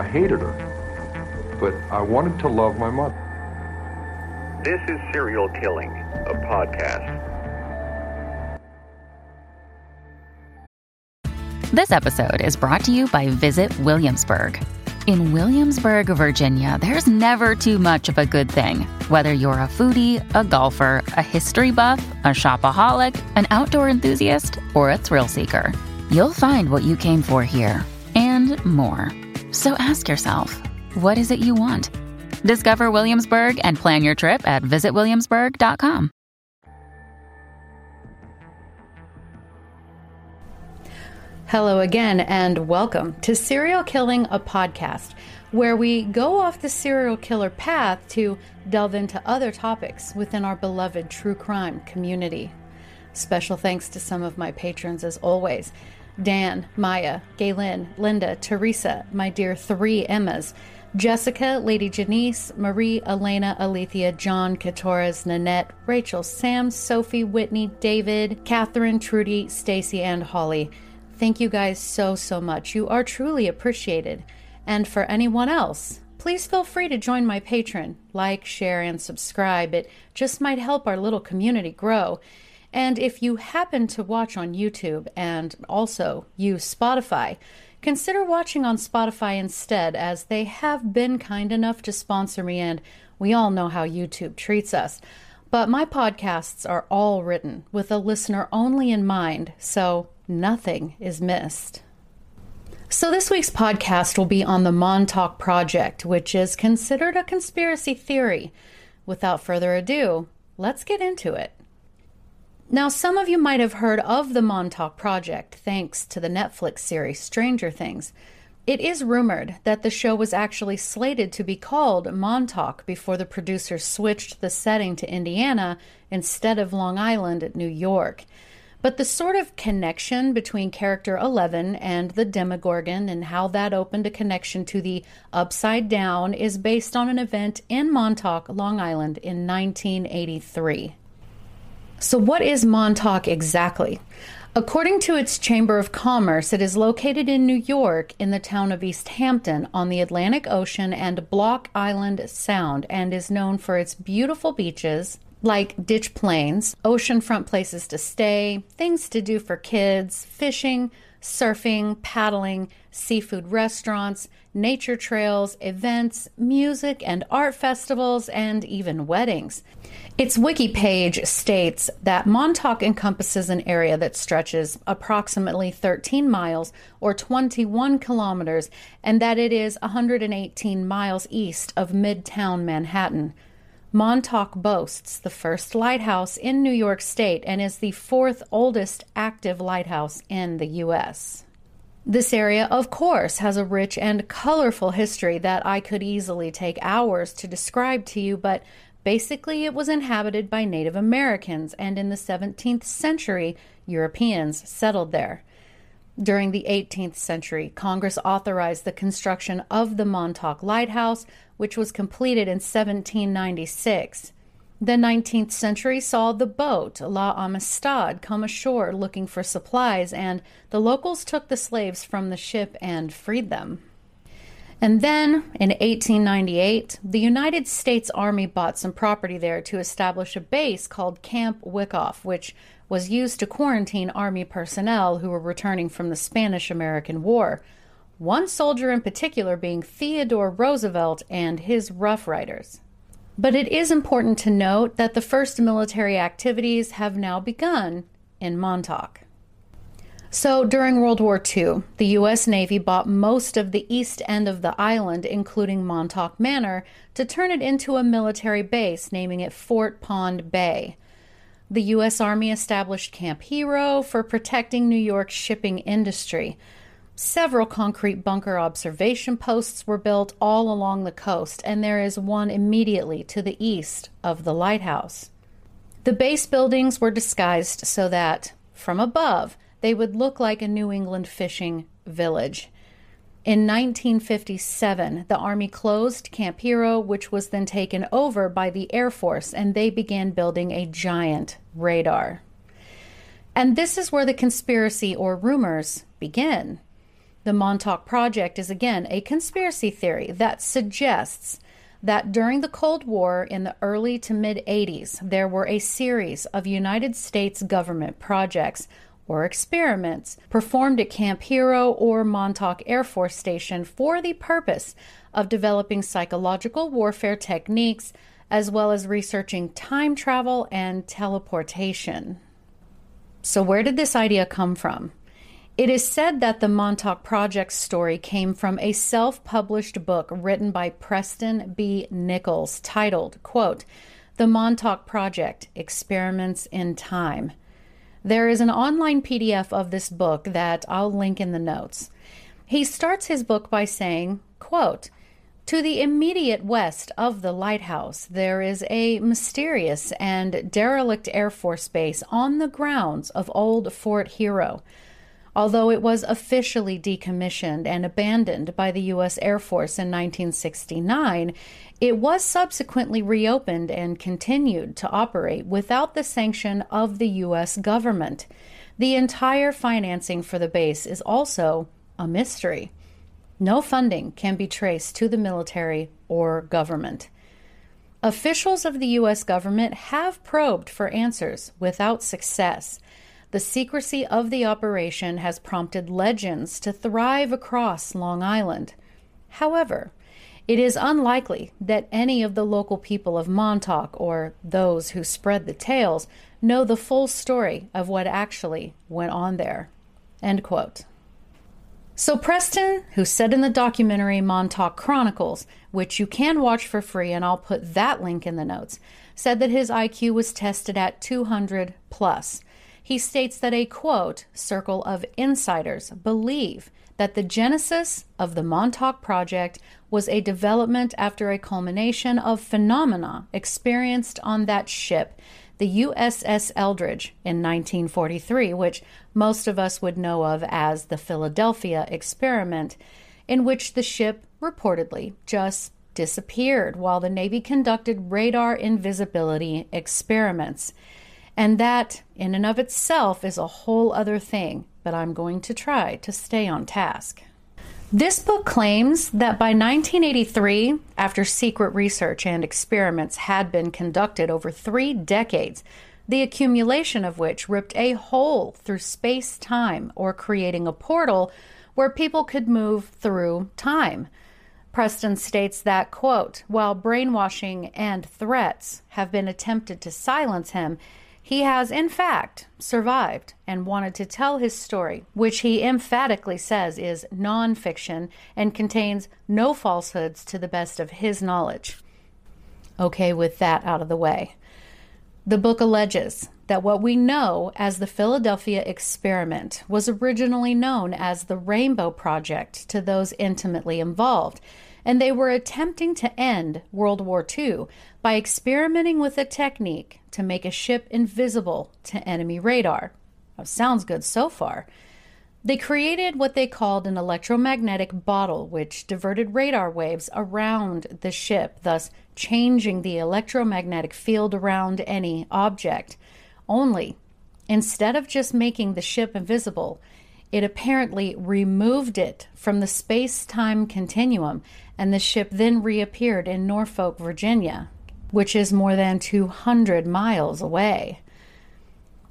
I hated her, but I wanted to love my mother. This is Serial Killing, a podcast. This episode is brought to you by Visit Williamsburg. In Williamsburg, Virginia, there's never too much of a good thing. Whether you're a foodie, a golfer, a history buff, a shopaholic, an outdoor enthusiast, or a thrill seeker, you'll find what you came for here and more. So ask yourself, what is it you want? Discover Williamsburg and plan your trip at visitwilliamsburg.com. Hello again, and welcome to Serial Killing, a podcast where we go off the serial killer path to delve into other topics within our beloved true crime community. Special thanks to some of my patrons as always Dan, Maya, Galen, Linda, Teresa, my dear three Emmas, Jessica, Lady Janice, Marie, Elena, Alethea, John, Katores, Nanette, Rachel, Sam, Sophie, Whitney, David, Catherine, Trudy, Stacy, and Holly. Thank you guys so, so much. You are truly appreciated. And for anyone else, please feel free to join my Patreon. Like, share, and subscribe. It just might help our little community grow. And if you happen to watch on YouTube and also use Spotify, consider watching on Spotify instead, as they have been kind enough to sponsor me, and we all know how YouTube treats us. But my podcasts are all written with a listener only in mind, so nothing is missed. So, this week's podcast will be on the Montauk Project, which is considered a conspiracy theory. Without further ado, let's get into it. Now, some of you might have heard of the Montauk Project thanks to the Netflix series Stranger Things. It is rumored that the show was actually slated to be called Montauk before the producers switched the setting to Indiana instead of Long Island, New York. But the sort of connection between character 11 and the Demogorgon and how that opened a connection to the Upside Down is based on an event in Montauk, Long Island in 1983. So, what is Montauk exactly? According to its Chamber of Commerce, it is located in New York in the town of East Hampton on the Atlantic Ocean and Block Island Sound and is known for its beautiful beaches, like ditch plains, oceanfront places to stay, things to do for kids, fishing, surfing, paddling, seafood restaurants, nature trails, events, music and art festivals, and even weddings. Its wiki page states that Montauk encompasses an area that stretches approximately 13 miles or 21 kilometers, and that it is 118 miles east of Midtown Manhattan. Montauk boasts the first lighthouse in New York State and is the fourth oldest active lighthouse in the U.S. This area, of course, has a rich and colorful history that I could easily take hours to describe to you, but basically it was inhabited by Native Americans, and in the 17th century, Europeans settled there. During the 18th century, Congress authorized the construction of the Montauk Lighthouse, which was completed in 1796. The 19th century saw the boat La Amistad come ashore looking for supplies, and the locals took the slaves from the ship and freed them. And then, in 1898, the United States Army bought some property there to establish a base called Camp Wikoff, which was used to quarantine Army personnel who were returning from the Spanish American War one soldier in particular being Theodore Roosevelt and his Rough Riders. But it is important to note that the first military activities have now begun in Montauk. So during World War II, the U.S. Navy bought most of the east end of the island, including Montauk Manor, to turn it into a military base, naming it Fort Pond Bay. The U.S. Army established Camp Hero for protecting New York's shipping industry. Several concrete bunker observation posts were built all along the coast, and there is one immediately to the east of the lighthouse. The base buildings were disguised so that, from above, they would look like a New England fishing village. In 1957, the Army closed Camp Hero, which was then taken over by the Air Force, and they began building a giant radar. And this is where the conspiracy or rumors begin. The Montauk Project is again a conspiracy theory that suggests that during the Cold War in the early to mid 80s, there were a series of United States government projects or experiments performed at Camp Hero or Montauk Air Force Station for the purpose of developing psychological warfare techniques as well as researching time travel and teleportation. So, where did this idea come from? It is said that the Montauk Project story came from a self published book written by Preston B. Nichols titled, quote, The Montauk Project Experiments in Time. There is an online PDF of this book that I'll link in the notes. He starts his book by saying, quote, to the immediate west of the lighthouse, there is a mysterious and derelict Air Force base on the grounds of old Fort Hero. Although it was officially decommissioned and abandoned by the U.S. Air Force in 1969, it was subsequently reopened and continued to operate without the sanction of the U.S. government. The entire financing for the base is also a mystery. No funding can be traced to the military or government. Officials of the U.S. government have probed for answers without success. The secrecy of the operation has prompted legends to thrive across Long Island. However, it is unlikely that any of the local people of Montauk or those who spread the tales know the full story of what actually went on there. End quote. So, Preston, who said in the documentary Montauk Chronicles, which you can watch for free, and I'll put that link in the notes, said that his IQ was tested at 200 plus he states that a quote, circle of insiders believe that the genesis of the Montauk Project was a development after a culmination of phenomena experienced on that ship, the USS Eldridge, in 1943, which most of us would know of as the Philadelphia experiment, in which the ship reportedly just disappeared while the Navy conducted radar invisibility experiments. And that, in and of itself, is a whole other thing, but I'm going to try to stay on task. This book claims that by 1983, after secret research and experiments had been conducted over three decades, the accumulation of which ripped a hole through space time or creating a portal where people could move through time. Preston states that, quote, while brainwashing and threats have been attempted to silence him, he has, in fact, survived and wanted to tell his story, which he emphatically says is nonfiction and contains no falsehoods to the best of his knowledge. Okay, with that out of the way. The book alleges that what we know as the Philadelphia experiment was originally known as the Rainbow Project to those intimately involved, and they were attempting to end World War II by experimenting with a technique to make a ship invisible to enemy radar. Sounds good so far. They created what they called an electromagnetic bottle, which diverted radar waves around the ship, thus changing the electromagnetic field around any object. Only, instead of just making the ship invisible, it apparently removed it from the space time continuum, and the ship then reappeared in Norfolk, Virginia, which is more than 200 miles away.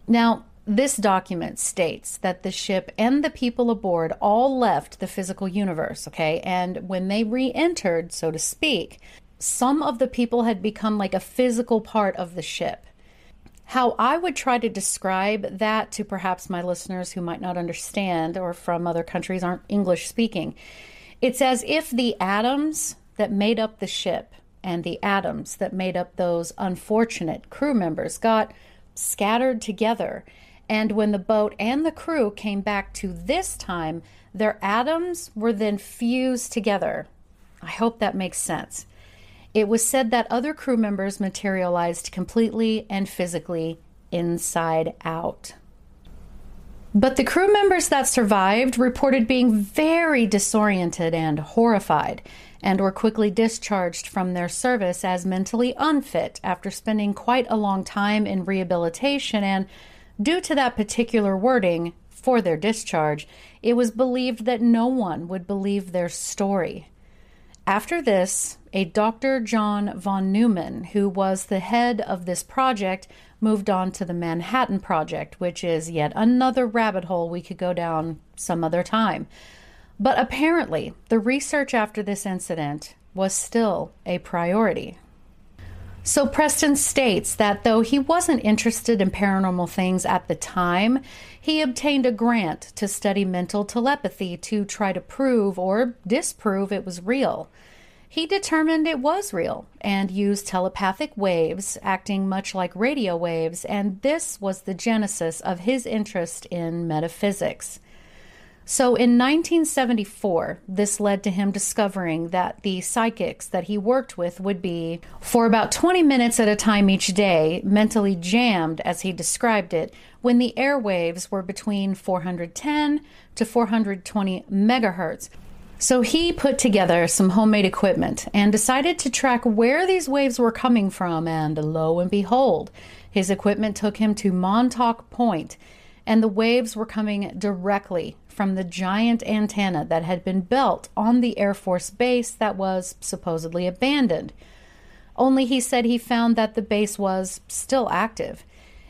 Now, this document states that the ship and the people aboard all left the physical universe, okay? And when they re entered, so to speak, some of the people had become like a physical part of the ship. How I would try to describe that to perhaps my listeners who might not understand or from other countries aren't English speaking, it's as if the atoms that made up the ship and the atoms that made up those unfortunate crew members got scattered together. And when the boat and the crew came back to this time, Their atoms were then fused together. I hope that makes sense. It was said that other crew members materialized completely and physically inside out. But the crew members that survived reported being very disoriented and horrified, and were quickly discharged from their service as mentally unfit after spending quite a long time in rehabilitation. And due to that particular wording for their discharge, it was believed that no one would believe their story. After this, a Dr. John von Neumann, who was the head of this project, moved on to the Manhattan Project, which is yet another rabbit hole we could go down some other time. But apparently, the research after this incident was still a priority. So, Preston states that though he wasn't interested in paranormal things at the time, he obtained a grant to study mental telepathy to try to prove or disprove it was real. He determined it was real and used telepathic waves, acting much like radio waves, and this was the genesis of his interest in metaphysics. So in 1974, this led to him discovering that the psychics that he worked with would be, for about 20 minutes at a time each day, mentally jammed, as he described it, when the airwaves were between 410 to 420 megahertz. So he put together some homemade equipment and decided to track where these waves were coming from, and lo and behold, his equipment took him to Montauk Point, and the waves were coming directly from the giant antenna that had been built on the Air Force base that was supposedly abandoned. Only he said he found that the base was still active.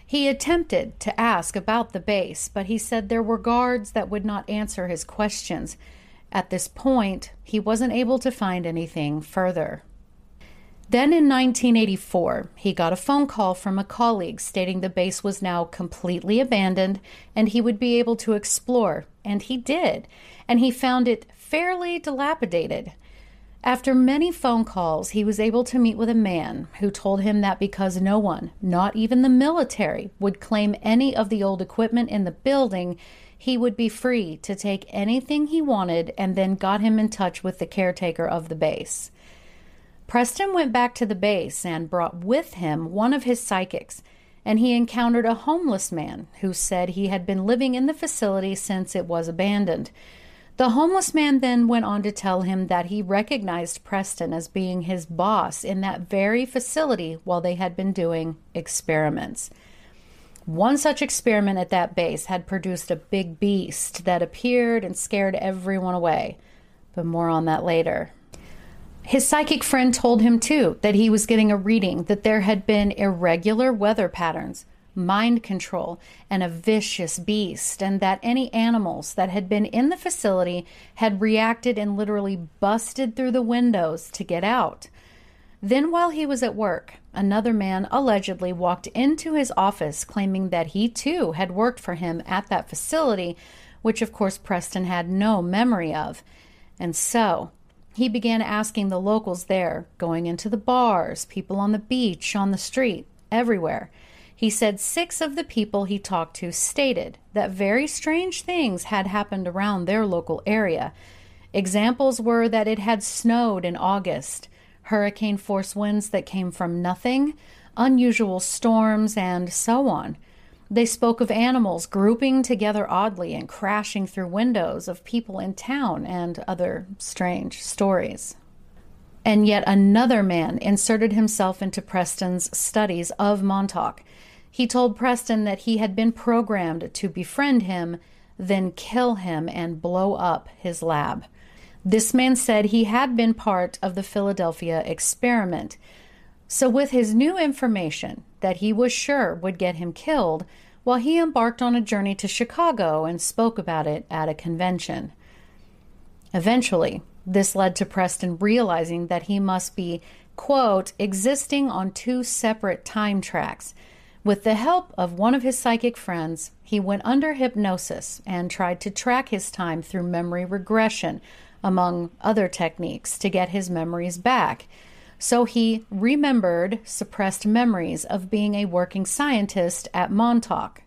He attempted to ask about the base, but he said there were guards that would not answer his questions. At this point, he wasn't able to find anything further. Then in 1984, he got a phone call from a colleague stating the base was now completely abandoned and he would be able to explore, and he did, and he found it fairly dilapidated. After many phone calls, he was able to meet with a man who told him that because no one, not even the military, would claim any of the old equipment in the building, he would be free to take anything he wanted and then got him in touch with the caretaker of the base. Preston went back to the base and brought with him one of his psychics, and he encountered a homeless man who said he had been living in the facility since it was abandoned. The homeless man then went on to tell him that he recognized Preston as being his boss in that very facility while they had been doing experiments. One such experiment at that base had produced a big beast that appeared and scared everyone away. But more on that later. His psychic friend told him, too, that he was getting a reading that there had been irregular weather patterns, mind control, and a vicious beast, and that any animals that had been in the facility had reacted and literally busted through the windows to get out. Then, while he was at work, another man allegedly walked into his office claiming that he too had worked for him at that facility, which of course Preston had no memory of. And so, he began asking the locals there, going into the bars, people on the beach, on the street, everywhere. He said six of the people he talked to stated that very strange things had happened around their local area. Examples were that it had snowed in August, hurricane force winds that came from nothing, unusual storms, and so on. They spoke of animals grouping together oddly and crashing through windows of people in town and other strange stories. And yet another man inserted himself into Preston's studies of Montauk. He told Preston that he had been programmed to befriend him, then kill him and blow up his lab. This man said he had been part of the Philadelphia experiment. So, with his new information, that he was sure would get him killed while he embarked on a journey to Chicago and spoke about it at a convention. Eventually, this led to Preston realizing that he must be, quote, existing on two separate time tracks. With the help of one of his psychic friends, he went under hypnosis and tried to track his time through memory regression, among other techniques, to get his memories back. So he remembered suppressed memories of being a working scientist at Montauk.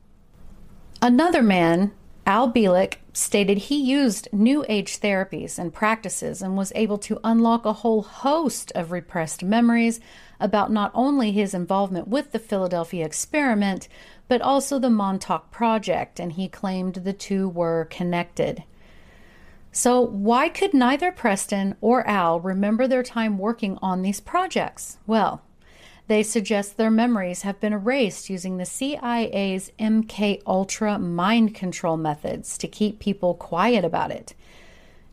Another man Al Bielek stated he used New Age therapies and practices and was able to unlock a whole host of repressed memories about not only his involvement with the Philadelphia experiment, but also the Montauk Project, and he claimed the two were connected. So, why could neither Preston or Al remember their time working on these projects? Well, they suggest their memories have been erased using the CIA's MK Ultra mind control methods to keep people quiet about it.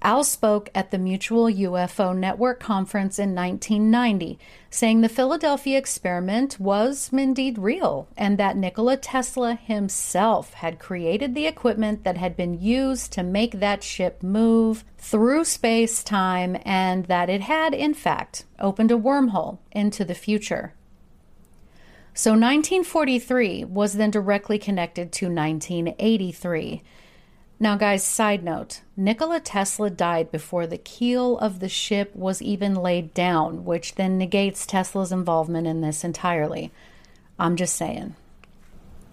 Al spoke at the Mutual UFO Network conference in 1990, saying the Philadelphia experiment was indeed real and that Nikola Tesla himself had created the equipment that had been used to make that ship move through space time and that it had, in fact, opened a wormhole into the future. So 1943 was then directly connected to 1983. Now, guys, side note Nikola Tesla died before the keel of the ship was even laid down, which then negates Tesla's involvement in this entirely. I'm just saying.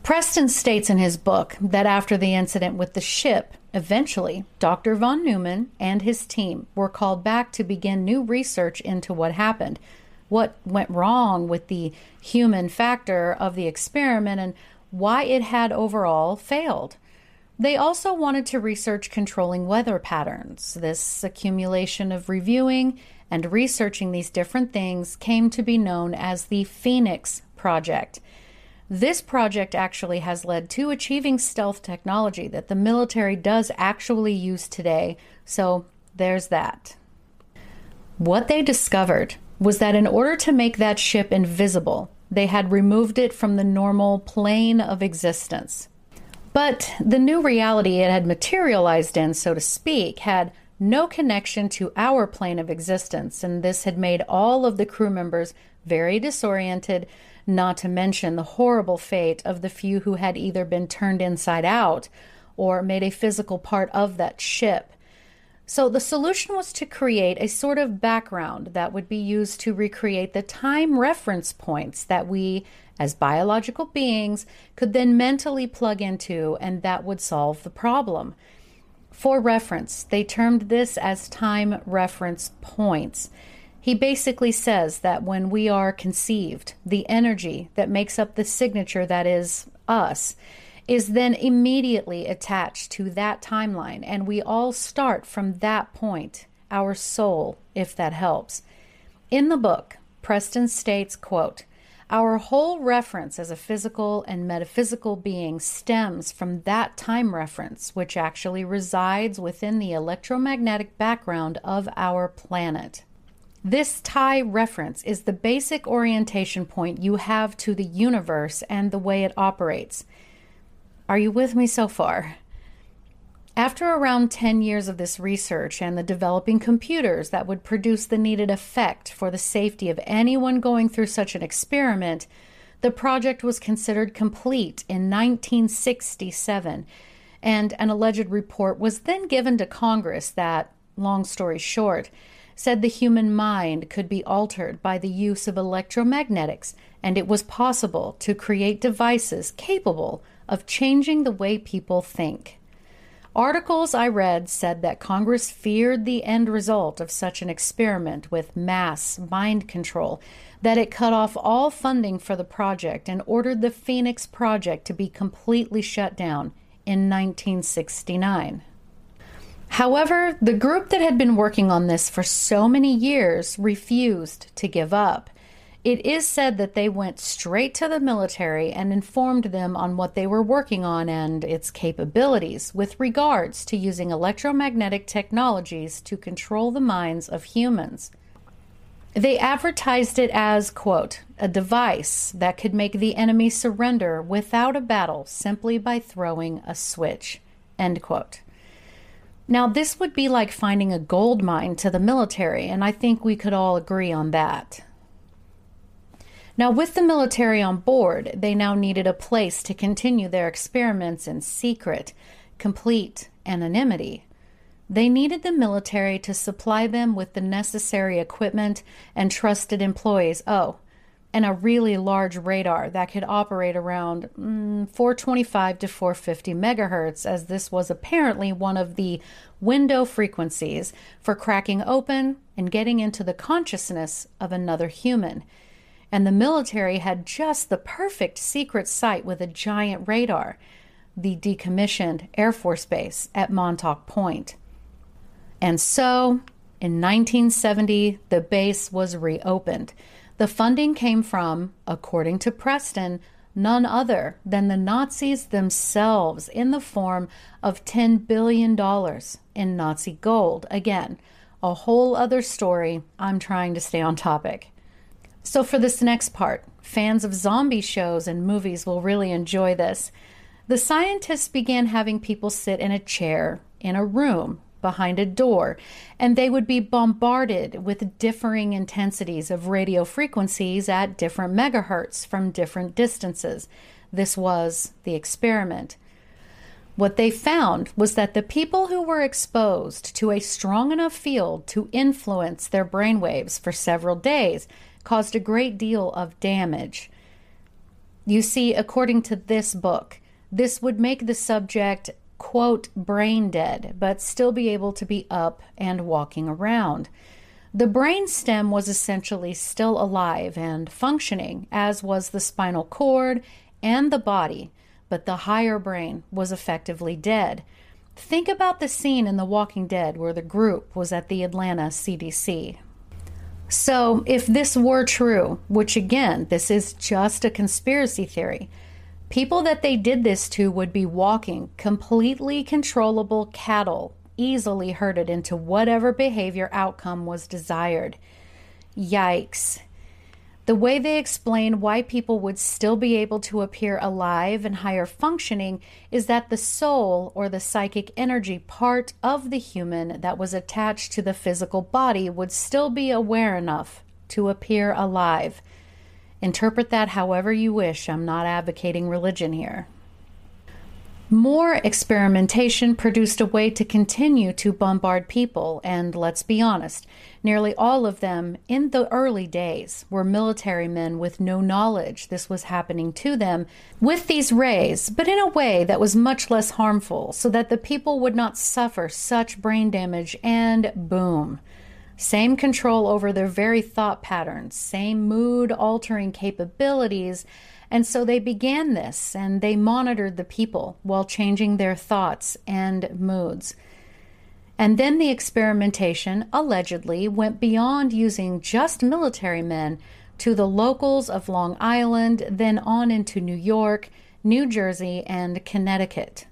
Preston states in his book that after the incident with the ship, eventually Dr. von Neumann and his team were called back to begin new research into what happened what went wrong with the human factor of the experiment and why it had overall failed. They also wanted to research controlling weather patterns. This accumulation of reviewing and researching these different things came to be known as the Phoenix Project. This project actually has led to achieving stealth technology that the military does actually use today, so there's that. What they discovered was that in order to make that ship invisible, they had removed it from the normal plane of existence. But the new reality it had materialized in, so to speak, had no connection to our plane of existence, and this had made all of the crew members very disoriented, not to mention the horrible fate of the few who had either been turned inside out or made a physical part of that ship. So the solution was to create a sort of background that would be used to recreate the time reference points that we, as biological beings, could then mentally plug into, and that would solve the problem. For reference, they termed this as time reference points. He basically says that when we are conceived, the energy that makes up the signature that is us is then immediately attached to that timeline. And we all start from that point, our soul, if that helps. In the book, Preston states, quote, our whole reference as a physical and metaphysical being stems from that time reference, which actually resides within the electromagnetic background of our planet. This tie reference is the basic orientation point you have to the universe and the way it operates. Are you with me so far? After around 10 years of this research and the developing computers that would produce the needed effect for the safety of anyone going through such an experiment, the project was considered complete in 1967, and an alleged report was then given to Congress that, long story short, said the human mind could be altered by the use of electromagnetics, and it was possible to create devices capable of changing the way people think. Articles I read said that Congress feared the end result of such an experiment with mass mind control, that it cut off all funding for the project and ordered the Phoenix Project to be completely shut down in 1969. However, the group that had been working on this for so many years refused to give up. It is said that they went straight to the military and informed them on what they were working on and its capabilities with regards to using electromagnetic technologies to control the minds of humans. They advertised it as, quote, a device that could make the enemy surrender without a battle simply by throwing a switch, end quote. Now, this would be like finding a gold mine to the military, and I think we could all agree on that. Now, with the military on board, they now needed a place to continue their experiments in secret, complete anonymity. They needed the military to supply them with the necessary equipment and trusted employees. Oh, and a really large radar that could operate around mm, 425 to 450 megahertz, as this was apparently one of the window frequencies for cracking open and getting into the consciousness of another human. And the military had just the perfect secret site with a giant radar, the decommissioned Air Force Base at Montauk Point. And so, in 1970, the base was reopened. The funding came from, according to Preston, none other than the Nazis themselves in the form of $10 billion in Nazi gold. Again, a whole other story. I'm trying to stay on topic. So, for this next part, fans of zombie shows and movies will really enjoy this. The scientists began having people sit in a chair in a room behind a door, and they would be bombarded with differing intensities of radio frequencies at different megahertz from different distances. This was the experiment. What they found was that the people who were exposed to a strong enough field to influence their brainwaves for several days caused a great deal of damage. You see, according to this book, this would make the subject quote, brain dead, but still be able to be up and walking around. The brain stem was essentially still alive and functioning, as was the spinal cord and the body, but the higher brain was effectively dead. Think about the scene in The Walking Dead where the group was at the Atlanta CDC. So, if this were true, which again, this is just a conspiracy theory, People that they did this to would be walking completely controllable cattle, easily herded into whatever behavior outcome was desired. Yikes. The way they explain why people would still be able to appear alive and higher functioning is that the soul or the psychic energy part of the human that was attached to the physical body would still be aware enough to appear alive. Interpret that however you wish. I'm not advocating religion here. More experimentation produced a way to continue to bombard people, and let's be honest, nearly all of them in the early days were military men with no knowledge this was happening to them with these rays, but in a way that was much less harmful so that the people would not suffer such brain damage, and boom, same control over their very thought patterns, same mood altering capabilities. And so they began this and they monitored the people while changing their thoughts and moods. And then the experimentation allegedly went beyond using just military men to the locals of Long Island, then on into New York, New Jersey, and Connecticut.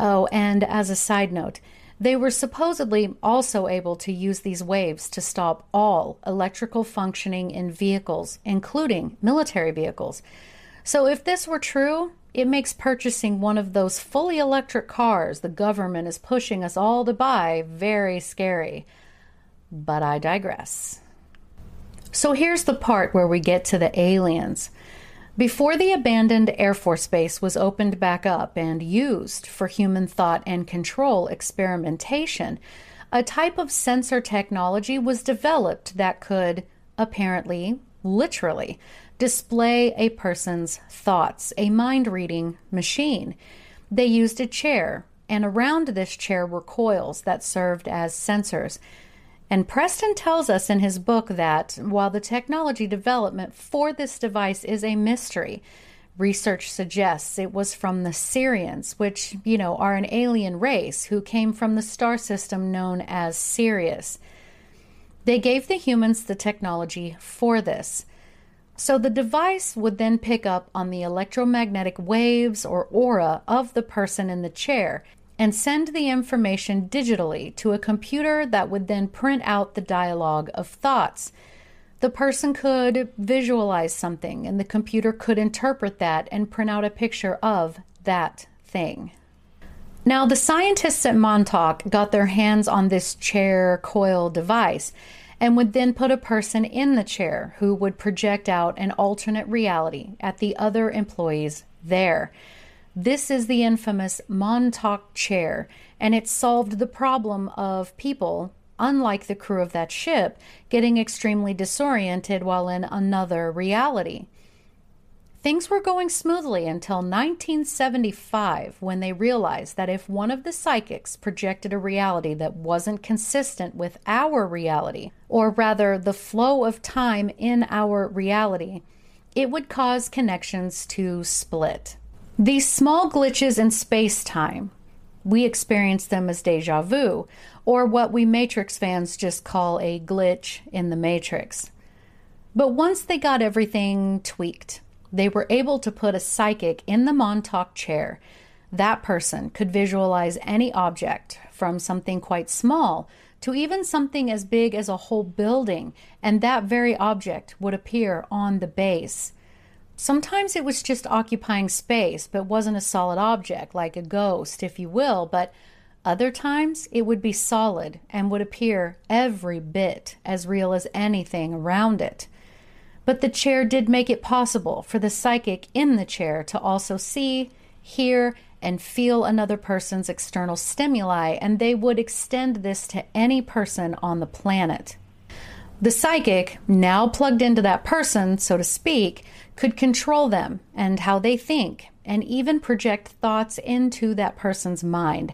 Oh, and as a side note, they were supposedly also able to use these waves to stop all electrical functioning in vehicles, including military vehicles. So, if this were true, it makes purchasing one of those fully electric cars the government is pushing us all to buy very scary. But I digress. So, here's the part where we get to the aliens. Before the abandoned Air Force Base was opened back up and used for human thought and control experimentation, a type of sensor technology was developed that could, apparently, literally, display a person's thoughts, a mind reading machine. They used a chair, and around this chair were coils that served as sensors. And Preston tells us in his book that while the technology development for this device is a mystery, research suggests it was from the Sirians, which, you know, are an alien race who came from the star system known as Sirius. They gave the humans the technology for this. So the device would then pick up on the electromagnetic waves or aura of the person in the chair and send the information digitally to a computer that would then print out the dialogue of thoughts. The person could visualize something, and the computer could interpret that and print out a picture of that thing. Now, the scientists at Montauk got their hands on this chair coil device and would then put a person in the chair who would project out an alternate reality at the other employees there. This is the infamous Montauk chair, and it solved the problem of people unlike the crew of that ship, getting extremely disoriented while in another reality. Things were going smoothly until 1975 when they realized that if one of the psychics projected a reality that wasn't consistent with our reality, or rather the flow of time in our reality, it would cause connections to split. These small glitches in space time, we experience them as deja vu, or what we Matrix fans just call a glitch in the Matrix. But once they got everything tweaked, they were able to put a psychic in the Montauk chair. That person could visualize any object, from something quite small to even something as big as a whole building, and that very object would appear on the base. Sometimes it was just occupying space, but wasn't a solid object, like a ghost, if you will, but other times it would be solid and would appear every bit as real as anything around it. But the chair did make it possible for the psychic in the chair to also see, hear, and feel another person's external stimuli, and they would extend this to any person on the planet. The psychic, now plugged into that person, so to speak, could control them and how they think, and even project thoughts into that person's mind.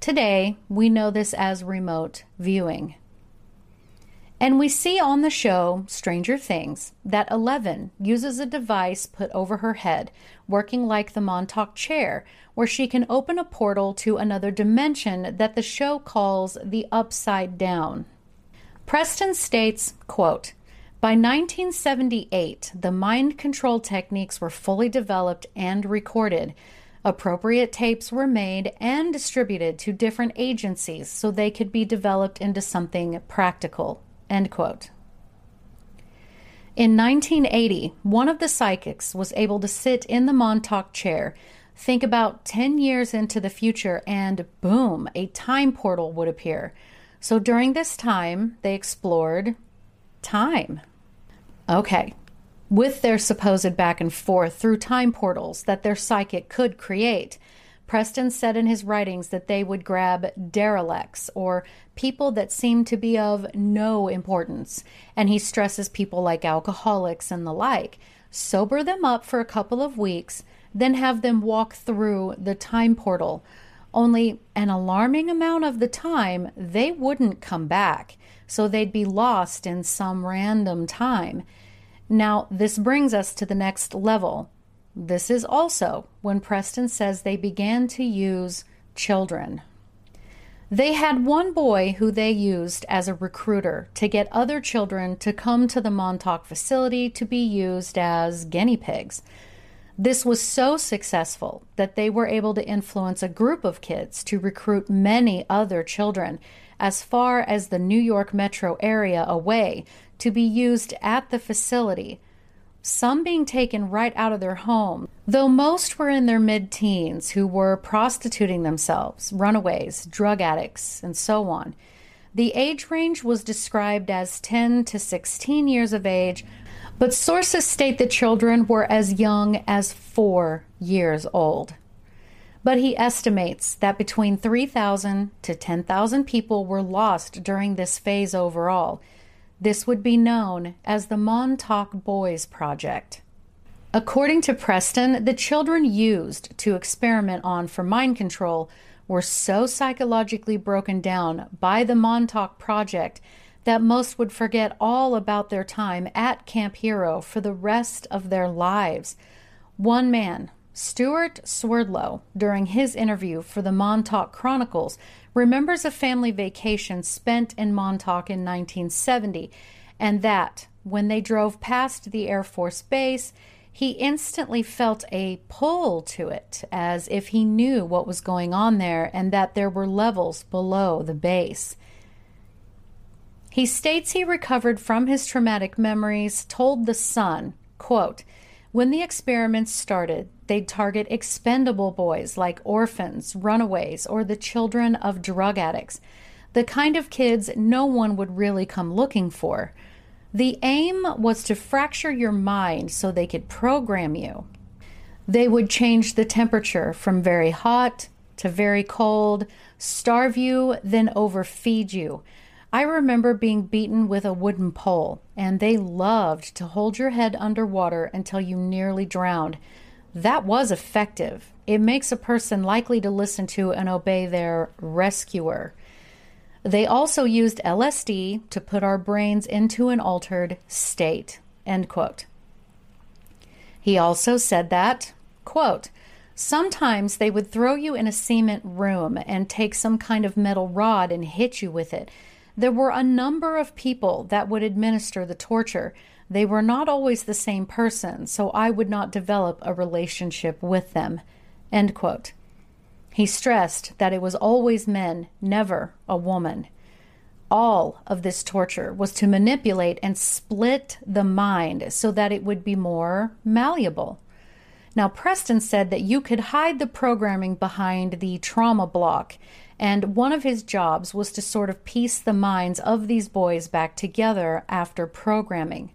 Today, we know this as remote viewing. And we see on the show Stranger Things that Eleven uses a device put over her head, working like the Montauk chair, where she can open a portal to another dimension that the show calls the Upside Down. Preston states, quote, by 1978, the mind control techniques were fully developed and recorded. Appropriate tapes were made and distributed to different agencies so they could be developed into something practical. End quote. In 1980, one of the psychics was able to sit in the Montauk chair, think about 10 years into the future, and boom, a time portal would appear. So during this time, they explored time. Okay. With their supposed back and forth through time portals that their psychic could create, Preston said in his writings that they would grab derelicts or people that seem to be of no importance, and he stresses people like alcoholics and the like, sober them up for a couple of weeks, then have them walk through the time portal. Only an alarming amount of the time they wouldn't come back, so they'd be lost in some random time. Now, this brings us to the next level this is also when Preston says they began to use children. They had one boy who they used as a recruiter to get other children to come to the Montauk facility to be used as guinea pigs. This was so successful that they were able to influence a group of kids to recruit many other children as far as the New York metro area away to be used at the facility some being taken right out of their home, though most were in their mid teens who were prostituting themselves, runaways, drug addicts, and so on. The age range was described as 10 to 16 years of age, but sources state the children were as young as four years old. But he estimates that between 3,000 to 10,000 people were lost during this phase overall this would be known as the Montauk Boys Project. According to Preston, the children used to experiment on for mind control were so psychologically broken down by the Montauk Project that most would forget all about their time at Camp Hero for the rest of their lives. One man, Stewart Swerdlow, during his interview for the Montauk Chronicles, remembers a family vacation spent in Montauk in 1970, and that when they drove past the Air Force Base, he instantly felt a pull to it, as if he knew what was going on there and that there were levels below the base. He states he recovered from his traumatic memories, told The Sun, quote, when the experiments started, they'd target expendable boys like orphans, runaways, or the children of drug addicts, the kind of kids no one would really come looking for. The aim was to fracture your mind so they could program you. They would change the temperature from very hot to very cold, starve you, then overfeed you. I remember being beaten with a wooden pole, and they loved to hold your head underwater until you nearly drowned. That was effective. It makes a person likely to listen to and obey their rescuer. They also used LSD to put our brains into an altered state. End quote. He also said that, quote, sometimes they would throw you in a cement room and take some kind of metal rod and hit you with it. There were a number of people that would administer the torture. They were not always the same person, so I would not develop a relationship with them. End quote. He stressed that it was always men, never a woman. All of this torture was to manipulate and split the mind so that it would be more malleable. Now, Preston said that you could hide the programming behind the trauma block, and one of his jobs was to sort of piece the minds of these boys back together after programming.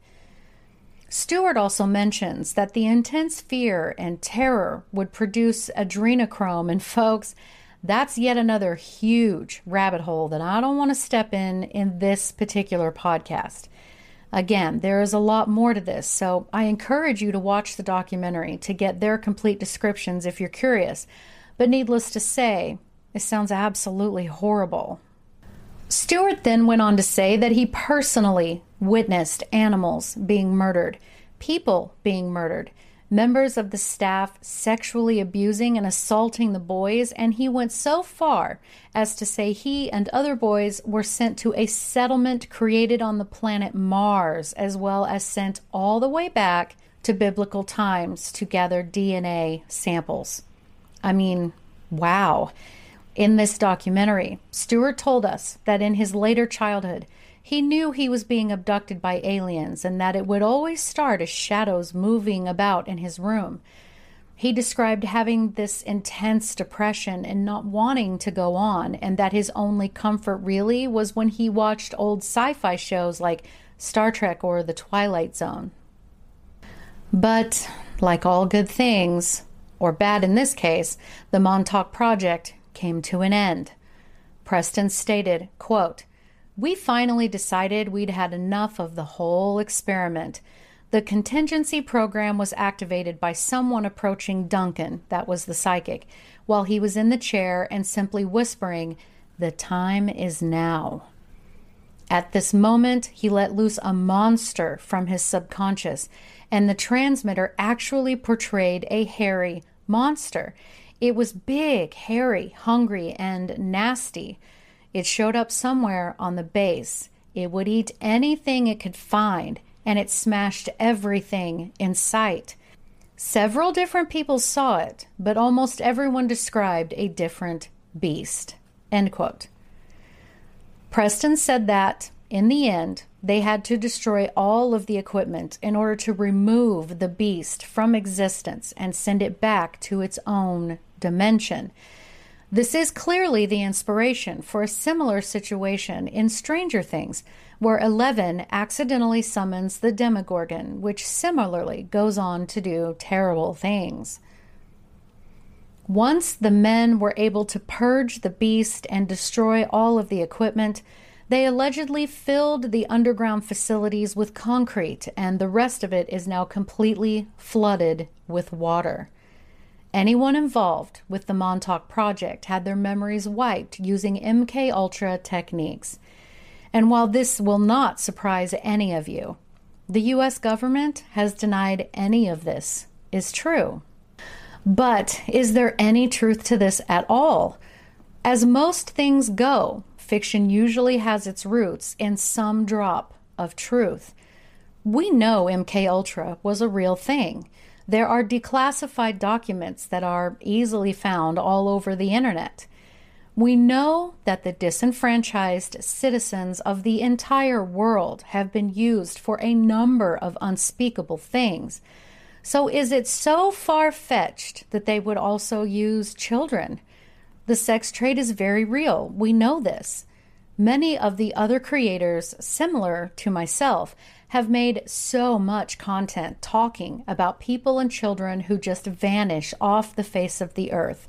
Stewart also mentions that the intense fear and terror would produce adrenochrome, and folks, that's yet another huge rabbit hole that I don't want to step in in this particular podcast. Again, there is a lot more to this, so I encourage you to watch the documentary to get their complete descriptions if you're curious. But needless to say, it sounds absolutely horrible. Stewart then went on to say that he personally witnessed animals being murdered, people being murdered, members of the staff sexually abusing and assaulting the boys, and he went so far as to say he and other boys were sent to a settlement created on the planet Mars, as well as sent all the way back to biblical times to gather DNA samples. I mean, wow. In this documentary, Stewart told us that in his later childhood, he knew he was being abducted by aliens and that it would always start as shadows moving about in his room. He described having this intense depression and not wanting to go on, and that his only comfort really was when he watched old sci fi shows like Star Trek or The Twilight Zone. But, like all good things, or bad in this case, the Montauk Project came to an end. Preston stated, quote, We finally decided we'd had enough of the whole experiment. The contingency program was activated by someone approaching Duncan, that was the psychic, while he was in the chair and simply whispering, The time is now. At this moment, he let loose a monster from his subconscious, and the transmitter actually portrayed a hairy monster. It was big, hairy, hungry, and nasty. It showed up somewhere on the base. It would eat anything it could find, and it smashed everything in sight. Several different people saw it, but almost everyone described a different beast. End quote. Preston said that, in the end, they had to destroy all of the equipment in order to remove the beast from existence and send it back to its own dimension. This is clearly the inspiration for a similar situation in Stranger Things, where Eleven accidentally summons the Demogorgon, which similarly goes on to do terrible things. Once the men were able to purge the beast and destroy all of the equipment, they allegedly filled the underground facilities with concrete, and the rest of it is now completely flooded with water. Anyone involved with the Montauk project had their memories wiped using MK Ultra techniques. And while this will not surprise any of you, the US government has denied any of this is true. But is there any truth to this at all? As most things go, fiction usually has its roots in some drop of truth. We know MK Ultra was a real thing. There are declassified documents that are easily found all over the internet. We know that the disenfranchised citizens of the entire world have been used for a number of unspeakable things. So, is it so far fetched that they would also use children? The sex trade is very real. We know this. Many of the other creators, similar to myself, have made so much content talking about people and children who just vanish off the face of the earth.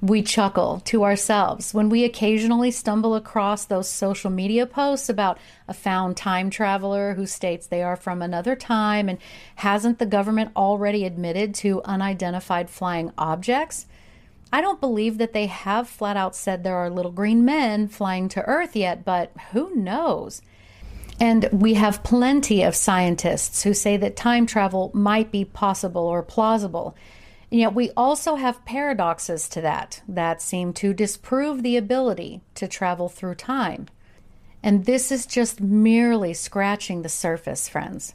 We chuckle to ourselves when we occasionally stumble across those social media posts about a found time traveler who states they are from another time and hasn't the government already admitted to unidentified flying objects? I don't believe that they have flat out said there are little green men flying to Earth yet, but who knows? And we have plenty of scientists who say that time travel might be possible or plausible. And yet we also have paradoxes to that that seem to disprove the ability to travel through time. And this is just merely scratching the surface, friends.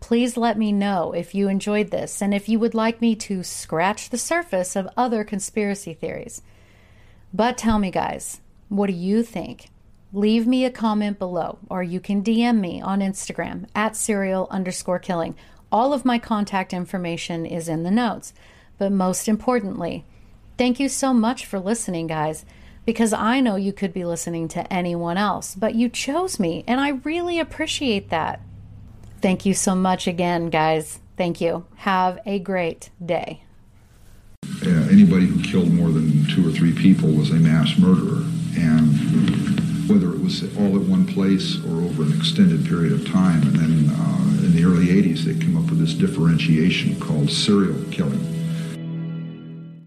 Please let me know if you enjoyed this and if you would like me to scratch the surface of other conspiracy theories. But tell me, guys, what do you think? Leave me a comment below, or you can DM me on Instagram at serial underscore killing. All of my contact information is in the notes. But most importantly, thank you so much for listening, guys, because I know you could be listening to anyone else, but you chose me, and I really appreciate that. Thank you so much again, guys. Thank you. Have a great day. Uh, anybody who killed more than two or three people was a mass murderer. And whether it was all at one place or over an extended period of time. And then uh, in the early 80s, they came up with this differentiation called serial killing.